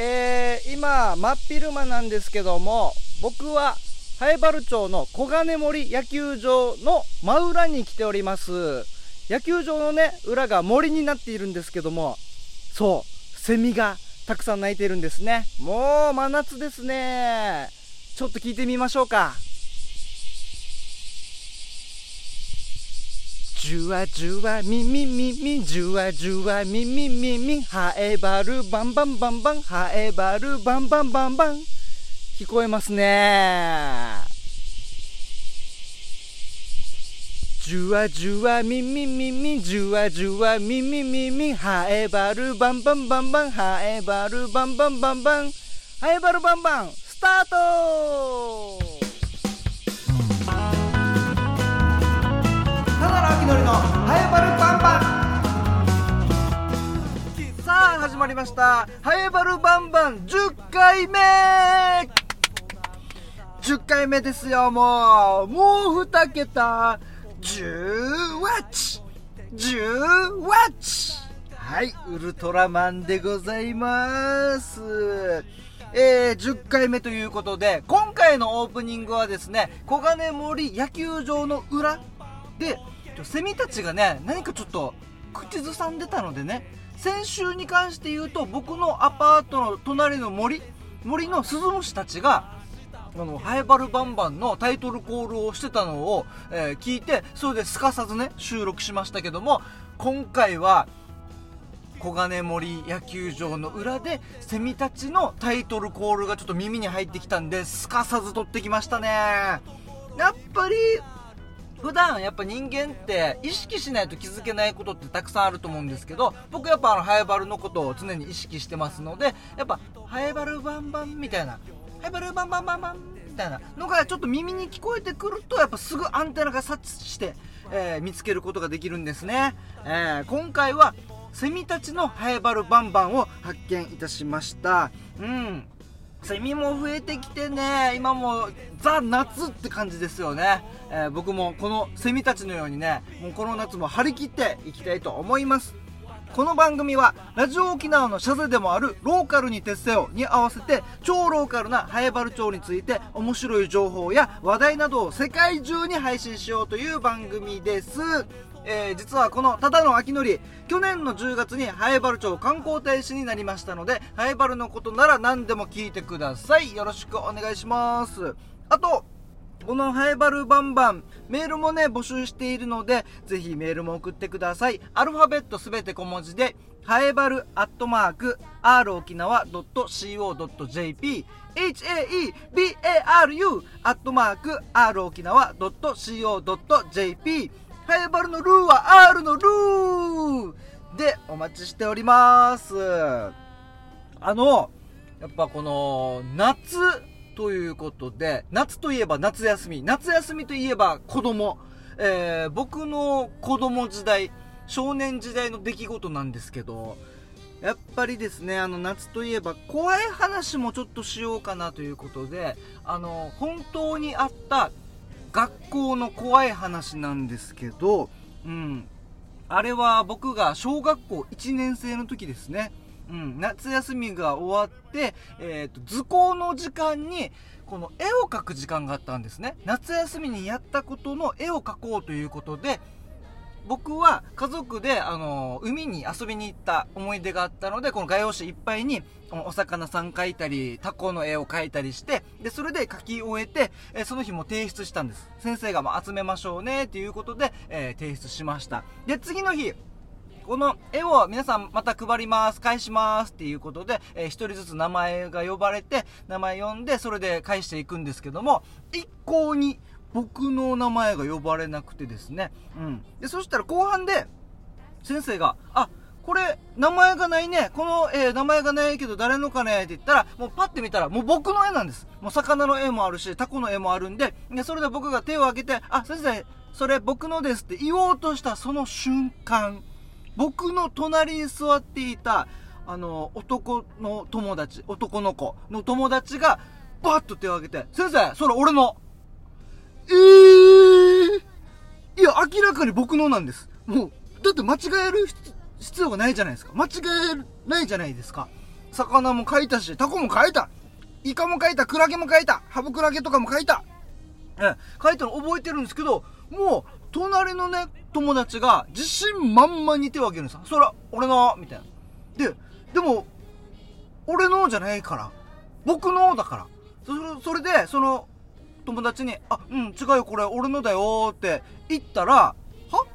えー、今、真っ昼間なんですけども、僕は、ハエバル町の小金森野球場の真裏に来ております。野球場のね、裏が森になっているんですけども、そう、セミがたくさん鳴いているんですね。もう真夏ですね。ちょっと聞いてみましょうか。じゅわじゅわみみみみじゅわじゅわみみみみハエバルバンバンバンバンハエバルバンバンバンバン。聞こえますね。じゅわじゅわみみみみじゅわじゅわみみみみハエバルバンバンバンバンハエバルバンバンバンバン。ハエバルバンバンスタート！ハエバルバンバン。さあ始まりました。ハエバルバンバン。10回目。10回目ですよもう。もう2桁。10ワッチ10ワッチはいウルトラマンでございます。えー、10回目ということで、今回のオープニングはですね、小金森野球場の裏で、セミたちがね、何かちょっと口ずさんでたのでね、先週に関して言うと、僕のアパートの隣の森、森のスズムシたちが、あの、ハエバルバンバンのタイトルコールをしてたのを、えー、聞いて、それですかさずね、収録しましたけども、今回は、小金森野球場の裏で、セミたちのタイトルコールがちょっと耳に入ってきたんで、すかさず撮ってきましたね。やっぱり、普段やっぱ人間って意識しないと気づけないことってたくさんあると思うんですけど僕やっぱあのハエバルのことを常に意識してますのでやっぱハエバルバンバンみたいなハエバルバンバンバンバンみたいなのがちょっと耳に聞こえてくるとやっぱすぐアンテナが察知して、えー、見つけることができるんですね、えー、今回はセミたちのハエバルバンバンを発見いたしました。うん。セミも増えてきてね、今もザ・夏って感じですよね。えー、僕もこのセミたちのようにね、もうこの夏も張り切っていきたいと思います。この番組は、ラジオ沖縄のシャゼでもあるローカルに徹せよに合わせて、超ローカルなハエバル町について面白い情報や話題などを世界中に配信しようという番組です。えー、実はこのただの秋のり、去年の10月にハエバル町観光大使になりましたので、ハエバルのことなら何でも聞いてください。よろしくお願いします。あと、このハエバルバンバン、メールもね、募集しているので、ぜひメールも送ってください。アルファベットすべて小文字で、ハエバルアットマーク、r 沖縄 .co.jp、haebaru アットマーク、r 沖縄 .co.jp、ハエバルのルーは R のルー。でお待ちしております。あの、やっぱこの、夏ということで、夏といえば夏休み、夏休みといえば子供、えー、僕の子供時代、少年時代の出来事なんですけど、やっぱりですね、あの夏といえば怖い話もちょっとしようかなということで、あの、本当にあった学校の怖い話なんですけど、うん。あれは僕が小学校1年生の時ですね。うん。夏休みが終わって、えっ、ー、と、図工の時間に、この絵を描く時間があったんですね。夏休みにやったことの絵を描こうということで、僕は家族で、あの、海に遊びに行った思い出があったので、この画用紙いっぱいに、お魚さん描いたり、タコの絵を描いたりして、で、それで描き終えて、えその日も提出したんです。先生がま集めましょうね、っていうことで、えー、提出しました。で、次の日、この絵を皆さんまた配ります、返しますっていうことで、えー、一人ずつ名前が呼ばれて、名前呼んで、それで返していくんですけども、一向に僕の名前が呼ばれなくてですね。うん。で、そしたら後半で、先生が、あ、これ、名前がないね。この絵、名前がないけど誰のかねって言ったら、もうパッて見たら、もう僕の絵なんです。もう魚の絵もあるし、タコの絵もあるんで、でそれで僕が手を挙げて、あ、先生、それ僕のですって言おうとしたその瞬間、僕の隣に座っていた、あの、男の友達、男の子の友達が、バッと手を挙げて、先生、それ俺の、えー、いや、明らかに僕のなんです。もう、だって間違える必要がないじゃないですか。間違えないじゃないですか。魚も書いたし、タコも書いた。イカも書いた、クラゲも書いた、ハブクラゲとかも書いた。え、書いたの覚えてるんですけど、もう、隣のね、友達が自信満々に手を挙げるんですよ。そら、俺の、みたいな。で、でも、俺のじゃないから。僕のだから。それで、その、友達に、あ、うん、違うよ、これ俺のだよって言ったら、は？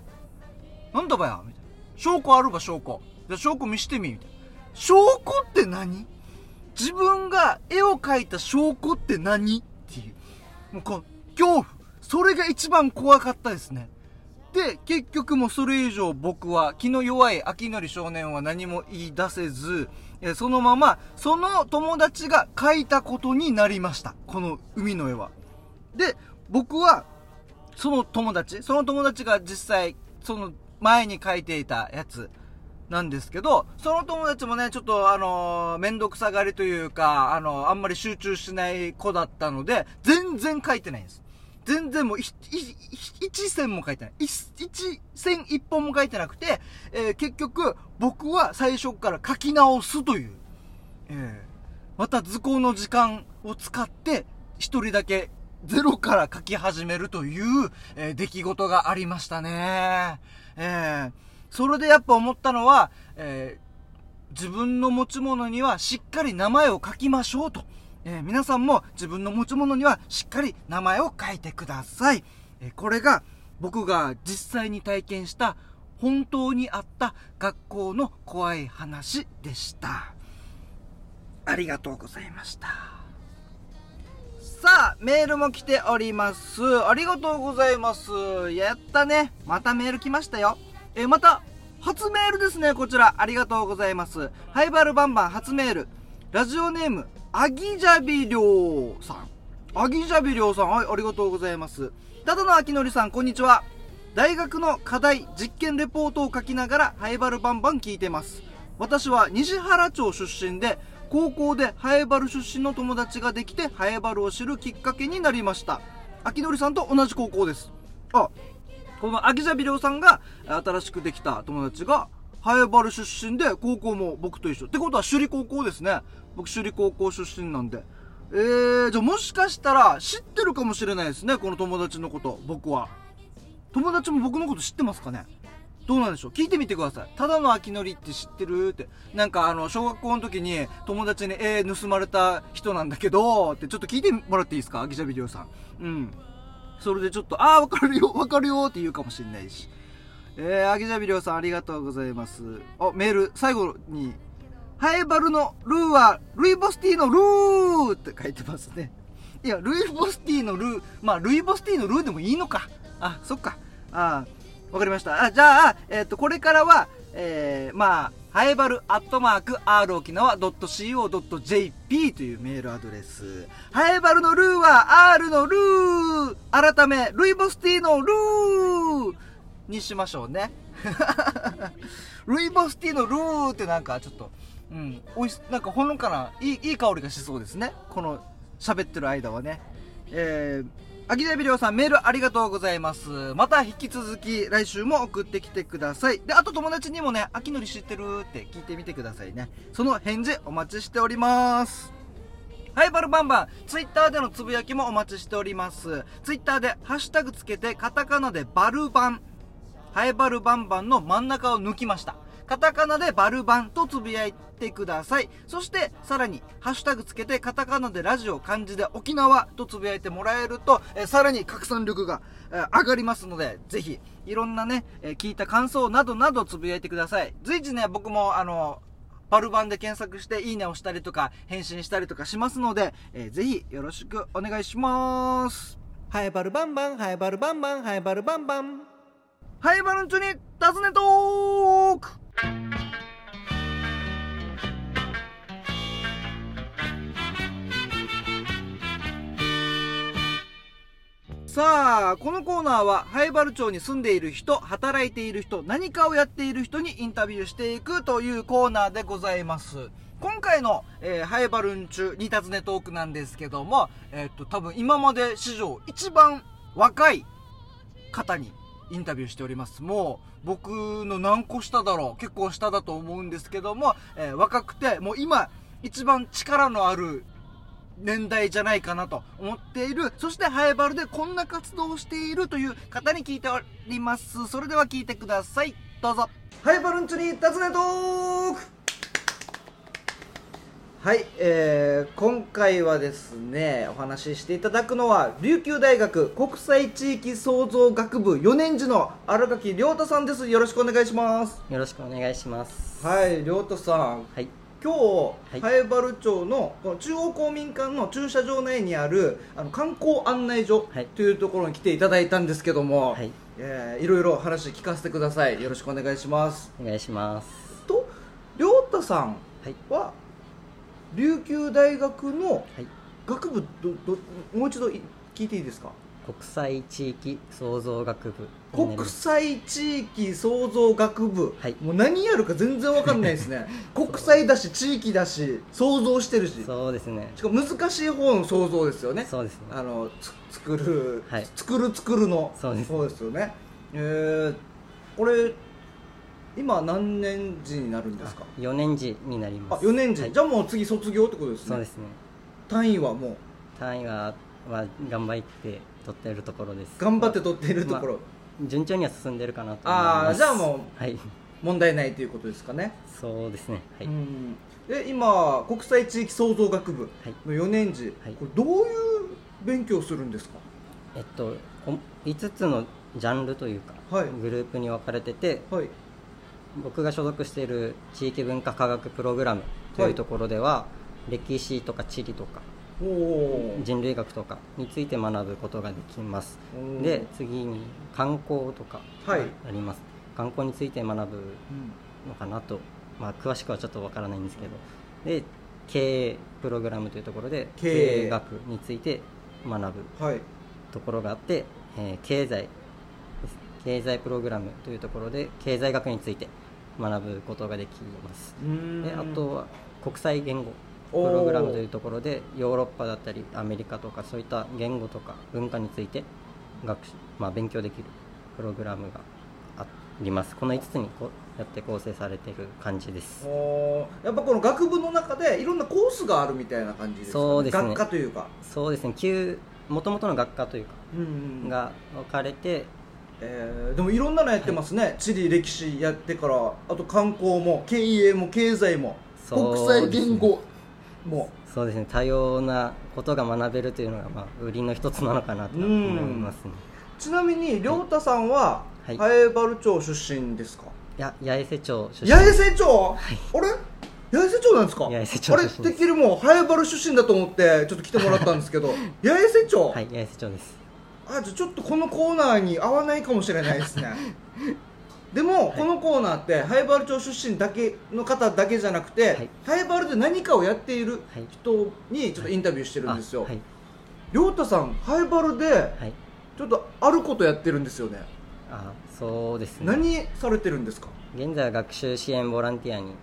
なんだばや？みたいな。証拠あるば、証拠。じゃ、証拠見してみ、みたいな。証拠って何？自分が絵を描いた証拠って何？っていう。もうこの、恐怖。それが一番怖かったですね。で、結局もそれ以上僕は気の弱い秋のり少年は何も言い出せず、そのまま、その友達が描いたことになりました。この海の絵は。で、僕は、その友達、その友達が実際、その前に描いていたやつ、なんですけど、その友達もね、ちょっとあのー、めんどくさがりというか、あのー、あんまり集中しない子だったので、全然書いてないんです。全然もう、一線も書いてない。一線一本も書いてなくて、えー、結局、僕は最初から書き直すという、えー、また図工の時間を使って、一人だけゼロから書き始めるという、えー、出来事がありましたね。えーそれでやっぱ思ったのは、えー、自分の持ち物にはしっかり名前を書きましょうと。えー、皆さんも自分の持ち物にはしっかり名前を書いてください。えー、これが僕が実際に体験した本当にあった学校の怖い話でした。ありがとうございました。さあ、メールも来ております。ありがとうございます。やったね。またメール来ましたよ。えまた、初メールですね、こちら。ありがとうございます。ハイバルバンバン初メール。ラジオネーム、アギジャビリョウさん。アギジャビリョウさん、はい、ありがとうございます。ただのあきのりさん、こんにちは。大学の課題、実験レポートを書きながら、ハイバルバンバン聞いてます。私は西原町出身で、高校でハエバル出身の友達ができて、ハエバルを知るきっかけになりました。あきのりさんと同じ高校です。あ、この秋座美涼さんが新しくできた友達が、ハエバル出身で、高校も僕と一緒。ってことは首里高校ですね。僕首里高校出身なんで。えー、じゃあもしかしたら知ってるかもしれないですね、この友達のこと、僕は。友達も僕のこと知ってますかね？どうなんでしょう？聞いてみてください。ただの秋のりって知ってる？って。なんかあの、小学校の時に友達に絵盗まれた人なんだけど、ってちょっと聞いてもらっていいですか？秋茶ビデオさん。うん。それでちょっと、ああ、わかるよ、わかるよって言うかもしれないし。えー、あげじゃびりょうさんありがとうございます。あ、メール、最後に、ハエバルのルーは、ルイボスティーのルーって書いてますね。いや、ルイボスティーのルー、まあ、ルイボスティーのルーでもいいのか。あ、そっか。あわかりました。あ、じゃあ、えっ、ー、と、これからは、えー、まあ、ハエバルアットマーク r 沖縄 .co.jp というメールアドレス。ハエバルのルーは R のルー改め、ルイボスティーのルーにしましょうね。ルイボスティーのルーってなんかちょっと、うん、おいし、なんかほのかな、いい、いい香りがしそうですね。この喋ってる間はね。えー、秋田ビリオさんメールありがとうございます。また引き続き来週も送ってきてください。で、あと友達にもね、秋のり知ってるって聞いてみてくださいね。その返事お待ちしております。はい、バルバンバン。ツイッターでのつぶやきもお待ちしております。ツイッターでハッシュタグつけてカタカナでバルバン。ハイバルバンバンの真ん中を抜きました。カタカナでバルバンとつぶやいてください。そして、さらに、ハッシュタグつけて、カタカナでラジオ、漢字で沖縄とつぶやいてもらえると、えさらに拡散力が、え上がりますので、ぜひ、いろんなね、え聞いた感想などなどつぶやいてください。随時ね、僕も、あの、バルバンで検索して、いいねをしたりとか、返信したりとかしますので、えー、ぜひ、よろしくお願いします。ハイバルバンバン、ハイバルバンバン、ハイバルバンバン。ハイバルンチュに、尋ねトークさあ、このコーナーは、ハイバル町に住んでいる人、働いている人、何かをやっている人にインタビューしていくというコーナーでございます。今回の、えー、ハイバルン中に尋ねトークなんですけども、えー、っと、多分今まで史上一番若い方にインタビューしております。もう、僕の何個下だろう。結構下だと思うんですけども、えー、若くて、もう今、一番力のある年代じゃないかなと思っている。そしてハエバルでこんな活動をしているという方に聞いております。それでは聞いてください。どうぞ。ハエバルンチに尋ねトーク。はい、えー、今回はですねお話ししていただくのは琉球大学国際地域創造学部4年次の荒垣亮太さんですよろしくお願いしますよろしくお願いします。はい亮太さんはい。今日、はいハエバル町の中央公民館の駐車場内にあるあの観光案内所はいというところに来ていただいたんですけども、はい。えーいろいろ話聞かせてくださいよろしくお願いしますお願いします。と亮太さんはい。は琉球大学のはい。学部どどもう一度い聞いていいですか？国際地域創造学部国。際地域創造学部、はい。もう何やるか全然わかんないですね。国際だし地域だし創造してるし。そうですね。し。かも難しい方の創造ですよね。そうですね。あのつ作る、はい。作る作るの。そうです。ですよね。えー、これ今何年時になるんですか？4年次になりあます。4年時、はいじゃあもう次卒業ってことですねそうですね。単位はもう？単位はは頑張って取っているところです。頑張って取っているところ、順調には進んでるかなと思います。ああじゃあもうはい。問題ないということですかね、そうですね。はい。うんで今国際地域創造学部はい。の4年時、はいこれどういう勉強をするんですか？えっとこ5つのジャンルというか、はいグループに分かれてて、はい僕が所属している地域文化科学プログラムというところでは、歴史とか地理とか人類学とかについて学ぶことができます。で次に観光とかはい。あります、観光について学ぶうん。のかなと、まあ、詳しくはちょっとわからないんですけど。で経営プログラムというところで経営学について学ぶはい。ところがあって、えー経済経済プログラムというところで経済学について学ぶことができます。であとは国際言語。プログラムというところでヨーロッパだったりアメリカとかそういった言語とか文化について学習、まあ、勉強できるプログラムがあります。この5つにこうやって構成されている感じです。やっぱこの学部の中でいろんなコースがあるみたいな感じですか、そうですね。学科というか。そうですね。旧もともとの学科というかうんが分かれてえーでもいろんなのやってますね、地理歴史やってから。あと観光も経営も経済もそう国際言語も。そうですね。多様なことが学べるというのが、まあ、売りの一つなのかなと思いますね。ちなみに亮太さんははい。ハエバル町出身ですか、いや八重瀬町出身。八重瀬町、あれ？八重瀬町なんですか？八重瀬町あれです。てっきりもうハエバル出身だと思ってちょっと来てもらったんですけど。八重瀬町、はい八重瀬町ですあじゃあちょっとこのコーナーに合わないかもしれないですね。でも、このコーナーってハイバル町出身だけの方だけじゃなくて、はい。ハイバルで何かをやっているはい。人にちょっとインタビューしてるんですよ。あはい。亮太、さんハイバルではい。ちょっとあることやってるんですよね。あそうですね。何されてるんですか？現在は学習支援ボランティアに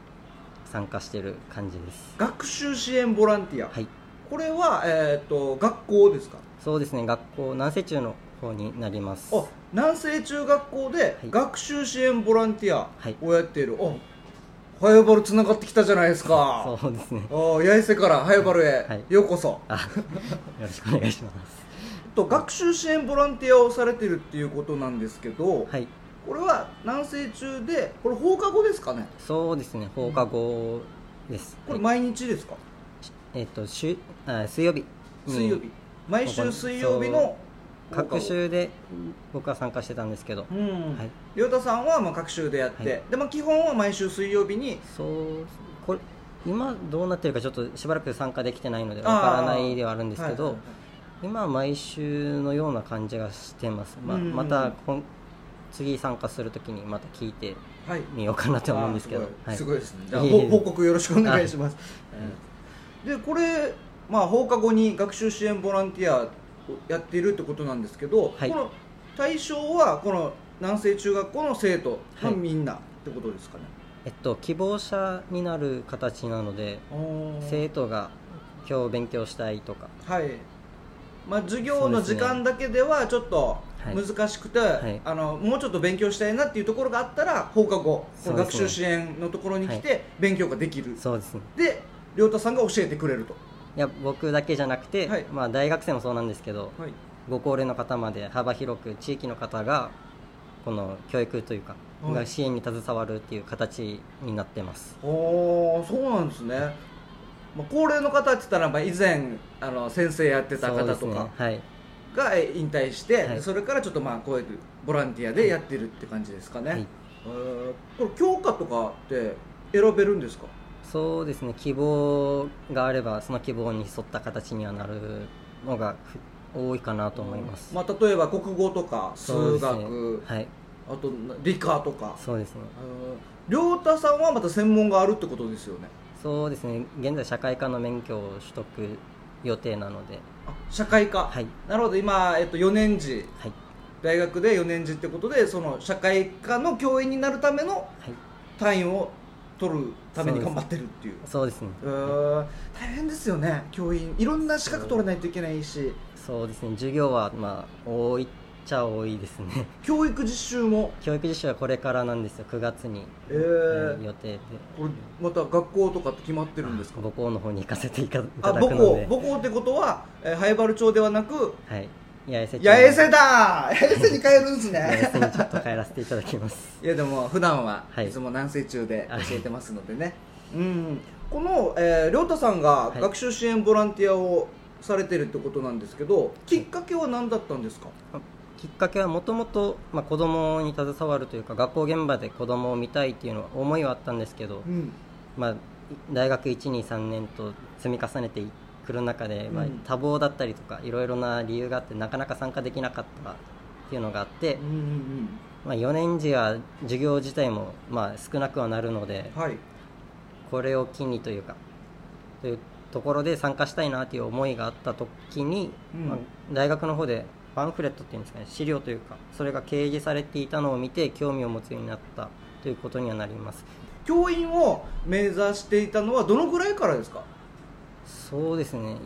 参加している感じです。学習支援ボランティア、はいこれは、えー、と学校ですか？そうですね。学校南西中の方になります。あ南西中学校でい。学習支援ボランティアはい。をやっている、あハイバルつながってきたじゃないですか。そうですね。ああ八重瀬からハイバルへ、はい。ようこそ。あよろしくお願いします。と学習支援ボランティアをされてるっていうことなんですけど、はい。これは南西中でこれ放課後ですかね？そうですね。放課後です、はいこれ毎日ですか、えっ、と週あ水曜日。に水曜日。毎週水曜日の各週で僕は参加してたんですけど、うん。はい。亮太さんはまあ各週でやって、はい。でまあ、基本は毎週水曜日に。そうこれ今どうなってるかちょっとしばらく参加できてないのでわからないではあるんですけど、はい今は毎週のような感じがしてます、まあうんまたこん次参加するときにまた聞いてはいはいみようかなと思うんですけど。あーすごい,、はい。すごいですね。じゃあ 報告よろしくお願いします、でこれ、まあ、放課後に学習支援ボランティアをやっているってことなんですけど、はい。この対象はこの南西中学校の生徒のみんなってことですかね、えっと、希望者になる形なので生徒が今日勉強したいとか。はい。まあ、授業の時間だけではちょっとはい。難しくて、はい。あのもうちょっと勉強したいなっていうところがあったら放課後学習支援のところに来て勉強ができる。そうですね。で亮太さんが教えてくれると。いや僕だけじゃなくて、はい。まあ、大学生もそうなんですけどはい。ご高齢の方まで幅広く地域の方がこの教育というか、はい。が支援に携わるっていう形になってます。おーそうなんですね、まあ、高齢の方って言ったら、まあ、以前あの先生やってた方とかはい。がえ引退して、はい。それからちょっとまあこういうボランティアでやってるって感じですかね、はい。えーこれ教科とかって選べるんですか？そうですね希望があればその希望に沿った形にはなるのがふ多いかなと思います、まあ、例えば国語とか数そうですね。学、はい。あと理科とか。そうですね。亮太さんはまた専門があるってことですよね。そうですね。現在社会科の免許を取得予定なので。あ社会科、はい。なるほど。今、えっと、4年次。はい。大学で4年次ってことでその社会科の教員になるためのはい。単位を取るために頑張ってるっていう。そうですね。うーん。大変ですよね。教員。いろんな資格取らないといけないし。そうですね。授業はまあ多いっちゃ多いですね。教育実習も？教育実習はこれからなんですよ。9月に、えー。えー予定で。これまた学校とかって決まってるんですか？母校の方に行かせていただ母校くので。母校ってことは、えー、灰原町ではなくはい八重瀬町八重瀬だ。八重瀬に帰るんです八重瀬ねにちょっと帰らせていただきます。いやでも普段ははい。いつも南西中ではい。教えてますのでね、うん。この、えー、亮太さんがはい。学習支援ボランティアをされてるってことなんですけどきっかけは何だったんですか、きっかけはもともとまあ子供に携わるというか学校現場で子供を見たいっていうのは思いはあったんですけど、うん。まあ、大学123年と積み重ねてくる中で、まあうん、多忙だったりとかいろいろな理由があってなかなか参加できなかったっていうのがあって、うんうんまあ、4年時は授業自体もまあ少なくはなるのでうんはい。これを機にというかというところで参加したいなという思いがあった時に、うん。まあ、大学の方でパンフレットっていうんですかね資料というかそれが掲示されていたのを見て興味を持つようになったということにはなります。教員を目指していたのはどのぐらいからですか？そうですね。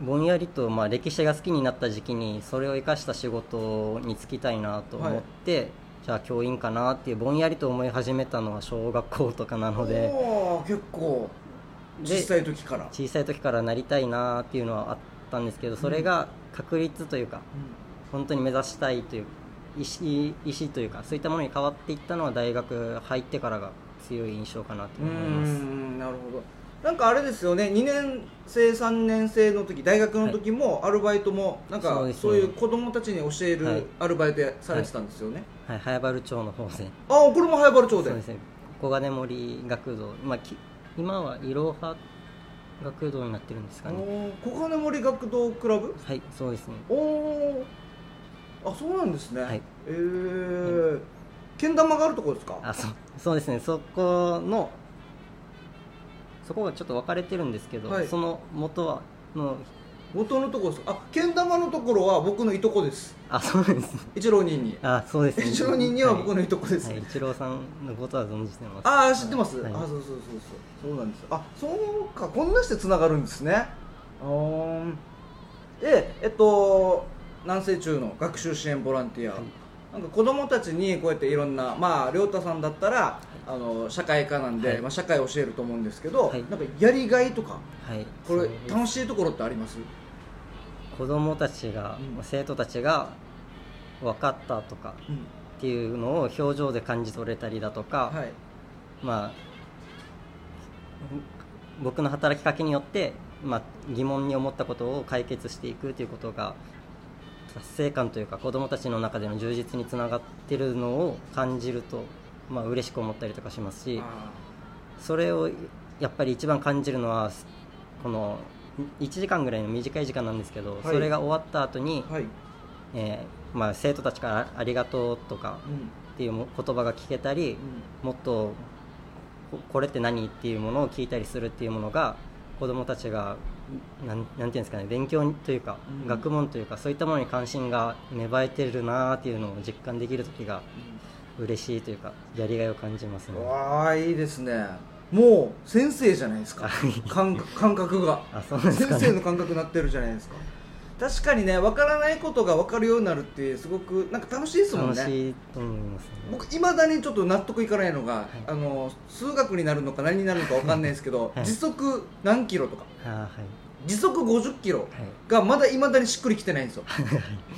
ぼんやりとまあ歴史が好きになった時期にそれを生かした仕事に就きたいなと思って、じゃあ教員かなっていうぼんやりと思い始めたのは小学校とかなので。結構。で小さい時から、小さい時からなりたいなっていうのはあったんですけどそれが確率というか本当に目指したいという意思意思というかそういったものに変わっていったのは大学入ってからが強い印象かなとう思います。んなるほどなんかあれですよね2年生3年生の時大学の時もアルバイトもなんかそういう子供たちに教えはい。るアルバイトやされてたんですよね、はい。早原町の方で。ああこれも早原町で。そうですね。小金森学童、まあ、き今はいろは学童になってるんですかね。小金森学童クラブ？はいそうですね。おおあそうなんですね、はい。えー、けん玉があるところですか？あそうそうですね。そこのそこがちょっと分かれてるんですけど、はい。その元はの。元のところです。かあけん玉のところは僕のいとこです。あそうなんです。ね一郎人に。あそうですね。一郎人には僕のいとこです、はい、一郎さんのことは存じてます。ああ知ってます、はい。あそうそうそうそう。そうなんです。あそうかこんなしてつながるんですね。あー。でえっと南西中の学習支援ボランティア、はい。なんか子供たちにこうやっていろんなまあ亮太さんだったら、あの社会科なんで、はい。まあ、社会を教えると思うんですけど、はい。なんかやりがいとかはい。これ楽しいところってあります？子供たちが、うん。生徒たちが分かったとかうんっていうのを表情で感じ取れたりだとか、はい。まあ僕の働きかけによって、まあ、疑問に思ったことを解決していくということが達成感というか子どもたちの中での充実につながってるのを感じると、まあ嬉しく思ったりとかしますしあそれをやっぱり一番感じるのはこの1時間ぐらいの短い時間なんですけど、はい。それが終わった後に、ーはい、えーまあ、生徒たちから「ありがとう」とかうん。っていうも言葉が聞けたり、うもっとここれって何っていうものを聞いたりするっていうものが子どもたちがなんなんていうんですかね勉強というか、うん。学問というかそういったものに関心が芽生えてるなーっていうのを実感できる時が嬉しいというかやりがいを感じますね。んわあいいですね。もう先生じゃないですか。はい。感感覚が。ね。先生の感覚になってるじゃないですか。確かにね分からないことが分かるようになるってすごくなんか楽しいですもんね。楽しいと思いますね。僕いまだにちょっと納得いかないのが、あの数学になるのか何になるのか分かんないですけど、はい。時速何キロとか。はい時速50キロはい。がまだいまだにしっくりきてないんですよ。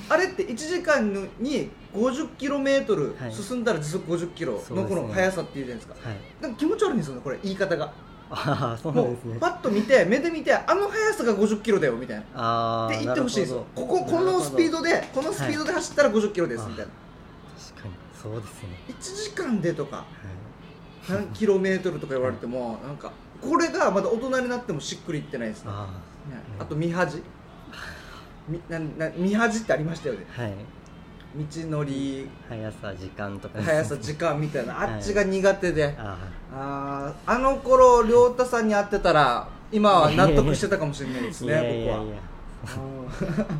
あれって1時間に50キロメートルはい。進んだら時速50キロのこの速さっていうじゃないですか。はい。なんか気持ち悪いんですよねこれ。言い方が。ああそうなんもですね。うパッと見て目で見てあの速さが50キロだよみたいな。ああって言ってほしいんですよ。こここのスピードでこのスピードで走ったら50キロですみたいな。確かにそうですね。1時間でとかはい。何キロメートルとか言われてもなんかこれがまだ大人になってもしっくりいってないですねあと見恥。みなな見恥ってありましたよね。あはい。道のり。速さ時間とか。速さ時間みたいな。あっちが苦手で、ああーあの頃亮太さんに会ってたら今は納得してたかもしれないですあね僕は。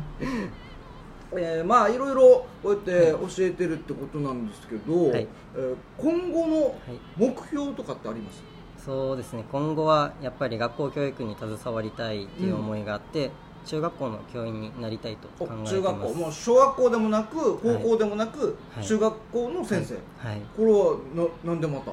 えーまあいろいろこうやって教えてるってことなんですけど、はい。えー今後のはい。目標とかってあります？そうですね。今後はやっぱり学校教育に携わりたいっていう思いがあって、中学校の教員になりたいとお考えてます。中学校もう小学校でもなく高校でもなく、はい。中学校の先生、はい。これはななんでまた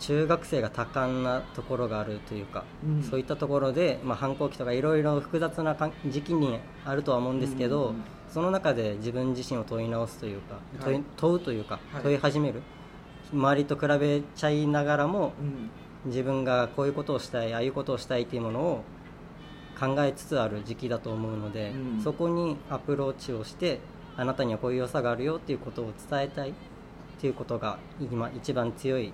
中学生が多感なところがあるというか、うん。そういったところで、まあ、反抗期とかいろいろ複雑な時期にあるとは思うんですけど、うんその中で自分自身を問い直すというか、問はい。い問うというか、はい。問い始める。周りと比べちゃいながらもうん自分がこういうことをしたいああいうことをしたいっていうものを考えつつある時期だと思うので、うん。そこにアプローチをしてあなたにはこういう良さがあるよっていうことを伝えたいっていうことが今一番強い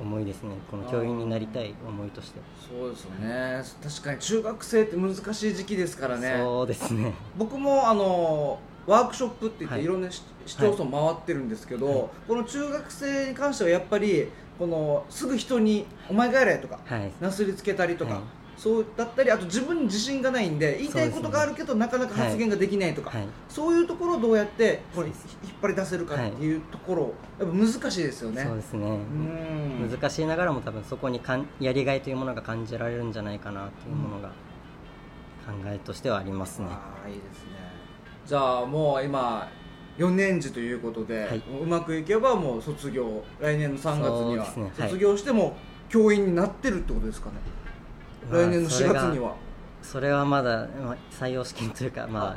思いですね。この教員になりたい思いとして、そうですよね。確かに中学生って難しい時期ですからね。そうですね。僕もあのワークショップって言って、はい。い、ろんな市市町村回ってるんですけど、はい。この中学生に関してはやっぱりこのすぐ人に「お前がやれ」とかはい。なすりつけたりとか、はい。そうだったりあと自分に自信がないんで言いたいことがあるけど、なかなか発言ができないとか、はい。そういうところをどうやってこれ引っ張り出せるかっていうところ、やっぱ難しいですよね。そうですね。うん。難しいながらも多分そこにかんやりがいというものが感じられるんじゃないかなというものが考えとしてはありますね、ああいいですね。じゃあもう今4年次ということで、はい。うまくいけばもう卒業来年の3月には。卒業しても教員になってるってことですかね、まあ来年の4それが月には。それはまだ、まあ、採用試験というかまあ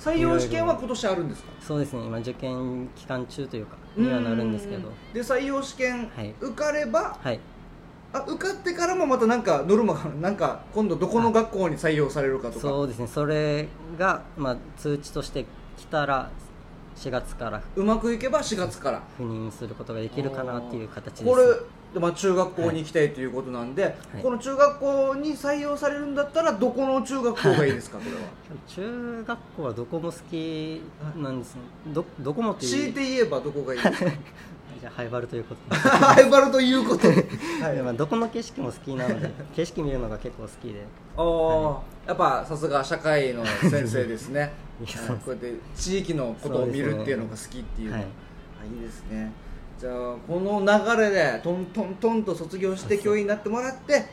採用試験は今年あるんですか？そうですね。今受験期間中というかにはなるんですけど。うんで採用試験はい。受かれば、はい。あ受かってからもまたなんかノルマがなんか今度どこの学校に採用されるかとか。そうですね。それが、まあ、通知として来たら4月から。うまくいけば4月から。赴任することができるかなっていう形です。これでまあ、中学校に行きたいということなんで、い。この中学校に採用されるんだったらどこの中学校がいいですか？これは。中学校はどこも好きなんです。ねどどこもっていう。強いて言えばどこがいいですか？じゃあハイバルということで。ハイバルということ。で、はい。でまあ、どこの景色も好きなので 景色見るのが結構好きで。あーやっぱさすが社会の先生ですね。こうやって地域のことを見るっていうのが好きっていうのはい。あいいですね。じゃあこの流れでトントントンと卒業して教員になってもらってはい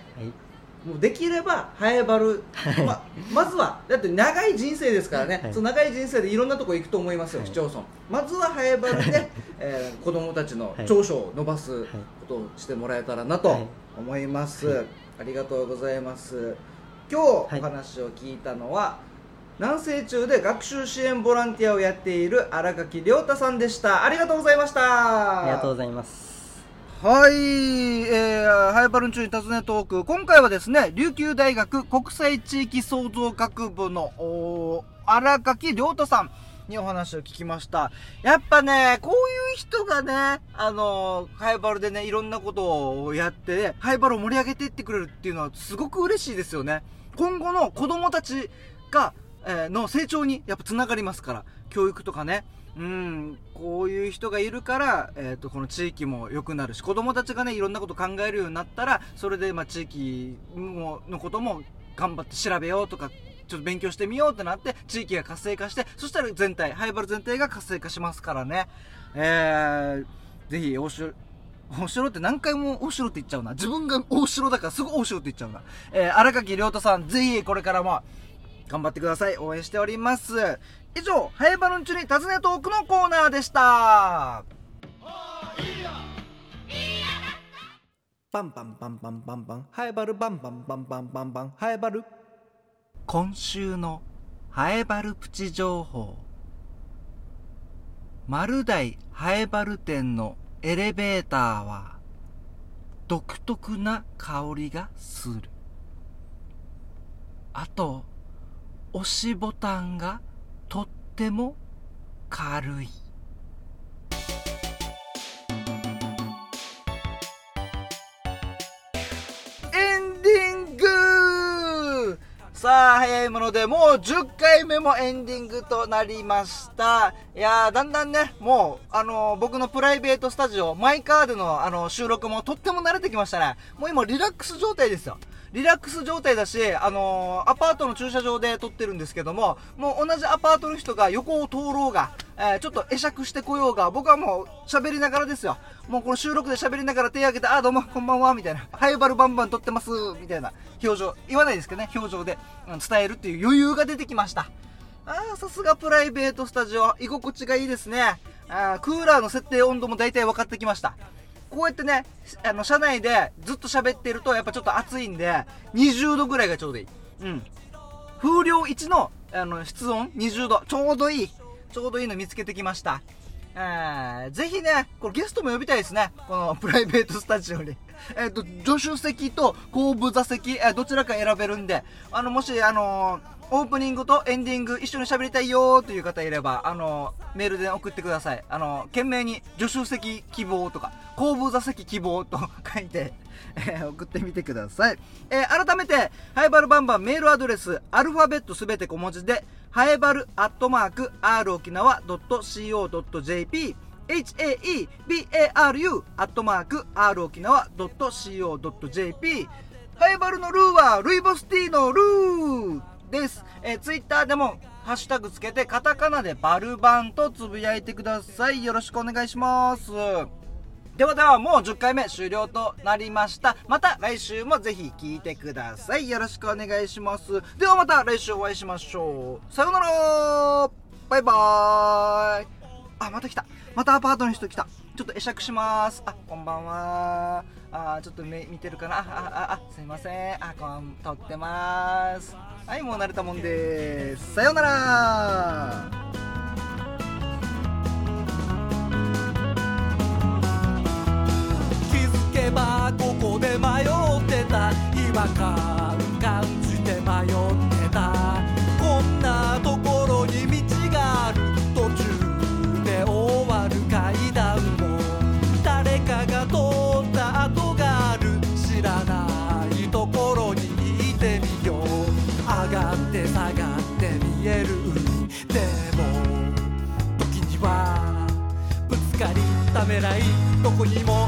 もうできればハエバル、ままずはだって長い人生ですからね、はい。その長い人生でいろんなとこ行くと思いますよ、はい。市町村。まずはハエバルで、えー子供たちのはい。長所を伸ばすことをしてもらえたらなとはい。思います、はい。ありがとうございます。今日お話を聞いたのは、南西中で学習支援ボランティアをやっている荒垣亮太さんでした。ありがとうございました。ありがとうございますはい、えー、ハイバルン中に尋ねトーク。今回はですね、琉球大学国際地域創造学部の、お荒垣亮太さんにお話を聞きました。やっぱね、こういう人がね、あのーハイバルでね、いろんなことをやって、ハイバルを盛り上げていってくれるっていうのはすごく嬉しいですよね。今後の子供たちが、えーの成長にやっぱつながりますから、教育とかね。うん、こういう人がいるから、えっ、と、この地域も良くなるし、子供たちがね、いろんなこと考えるようになったら、それで、まあ、地域のことも頑張って調べようとか、ちょっと勉強してみようってなって、地域が活性化して、そしたら全体、ハイバル全体が活性化しますからね。えー、ぜひ、大城、大城って何回も大城って言っちゃうな。自分が大城だからすぐ大城って言っちゃうな。えー、荒垣亮太さん、ぜひこれからも、頑張ってください。応援しております。以上ハエバルン中に尋ねトークのコーナーでした。バンバンバンバンバンバン。ハエバルバンバンバンバンバンバン。ハエバル。今週のハエバルプチ情報。丸大ハエバル店のエレベーターは独特な香りがする。あと押しボタンがとっても軽い。エンディング。さあ早いものでもう10回目もエンディングとなりました。いやーだんだんねもうあのー僕のプライベートスタジオマイカーでのあの収録もとっても慣れてきましたね。もう今リラックス状態ですよ。リラックス状態だし、あのーアパートの駐車場で撮ってるんですけども、もう同じアパートの人が横を通ろうが、えーちょっと会釈してこようが、僕はもう喋りながらですよ。もうこの収録で喋りながら手挙げて、あ、どうも、こんばんは、みたいな。ハイバルバンバン撮ってます、みたいな表情。言わないですけどね、表情で、うん伝えるっていう余裕が出てきました。あーさすがプライベートスタジオ。居心地がいいですね。あークーラーの設定温度も大体分かってきました。こうやってね、あの、車内でずっと喋ってると、やっぱちょっと暑いんで、20度ぐらいがちょうどいい。うん。風量1の、あの、室温20度。ちょうどいい。ちょうどいいの見つけてきました。えー、ぜひね、これゲストも呼びたいですね。このプライベートスタジオに。えっ、と、助手席と後部座席、えーどちらか選べるんで、あの、もし、あのーオープニングとエンディング一緒に喋りたいよという方いれば、あのメールで送ってください。あの懸命に助手席希望とか、後部座席希望と書いて、えー送ってみてください。えー改めて、ハイバルバンバンメールアドレス、アルファベットすべて小文字で、ハエバルアットマーク、r 沖縄 .co.jp、haebaru アットマーク r 沖縄 .co.jp ハイバルのルーはルイボスティーのルーです。えー、ツイッターでもハッシュタグつけてカタカナでバルバンとつぶやいてください。よろしくお願いします。ではではもう10回目終了となりました。また来週もぜひ聞いてください。よろしくお願いします。ではまた来週お会いしましょう。さようならバイバーイあ、また来た。またアパートの人来た。ちょっと会釈します。あ、こんばんは。あ、ちょっと目見てるかな？あ、あ、あ、すいません。あ、こん、撮ってます。はい、もう慣れたもんです。さようなら気づけばここで迷ってた違和感感じて迷ってたこんなところに道がある途中で終わる階段どこ